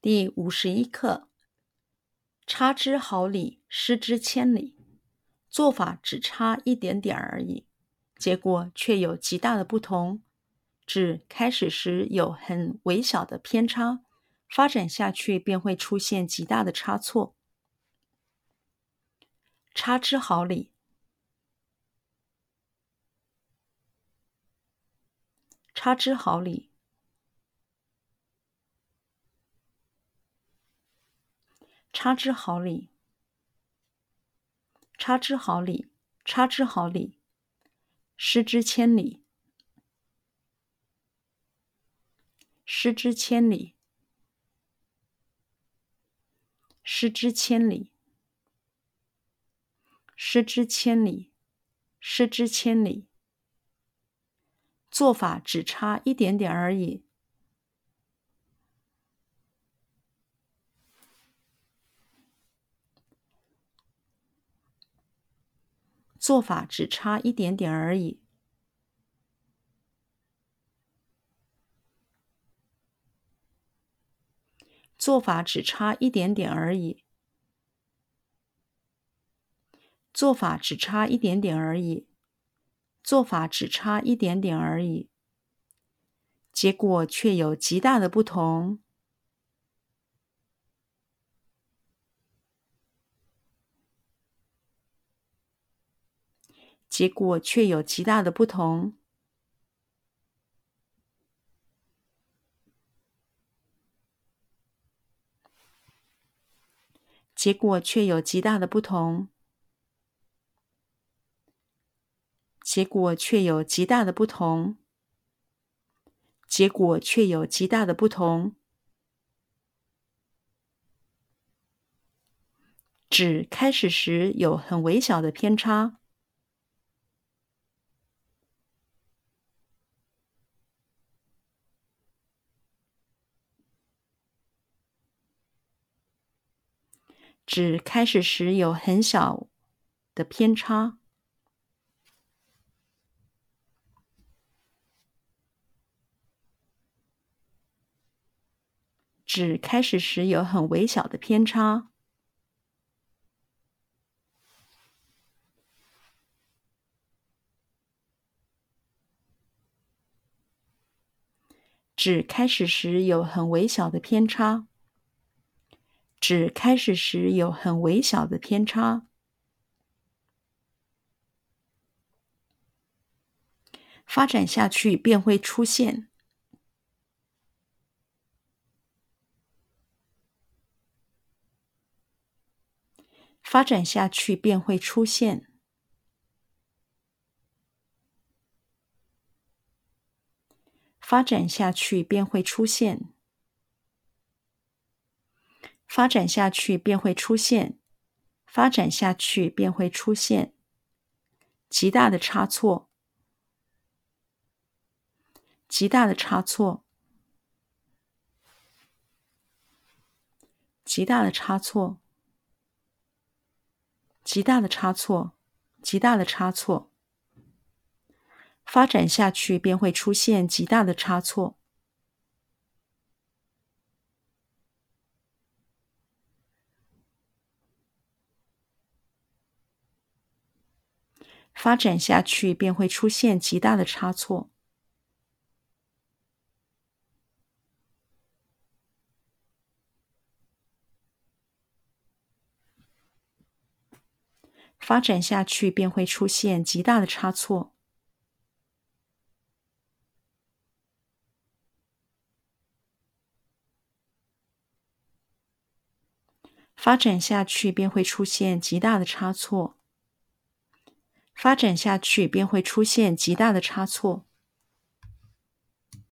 第五十一课：差之毫厘，失之千里。做法只差一点点而已，结果却有极大的不同。指开始时有很微小的偏差，发展下去便会出现极大的差错。差之毫厘，差之毫厘。差之毫厘，差之毫厘，差之毫厘，失之千里，失之千里，失之千里，失之千里，失之千里，做法只差一点点而已。做法只差一点点而已。做法只差一点点而已。做法只差一点点而已。做法只差一点点而已。结果却有极大的不同。结果却有极大的不同。结果却有极大的不同。结果却有极大的不同。结果却有极大的不同。指开始时有很微小的偏差。指开始时有很小的偏差，指开始时有很微小的偏差，指开始时有很微小的偏差。指开始时有很微小的偏差，发展下去便会出现，发展下去便会出现，发展下去便会出现。发展下去便会出现，发展下去便会出现极大的差错，极大的差错，极大的差错，极大的差错，极大的差错。发展下去便会出现极大的差错。发展下去便会出现极大的差错。发展下去便会出现极大的差错。发展下去便会出现极大的差错。发展下去便会出现极大的差错。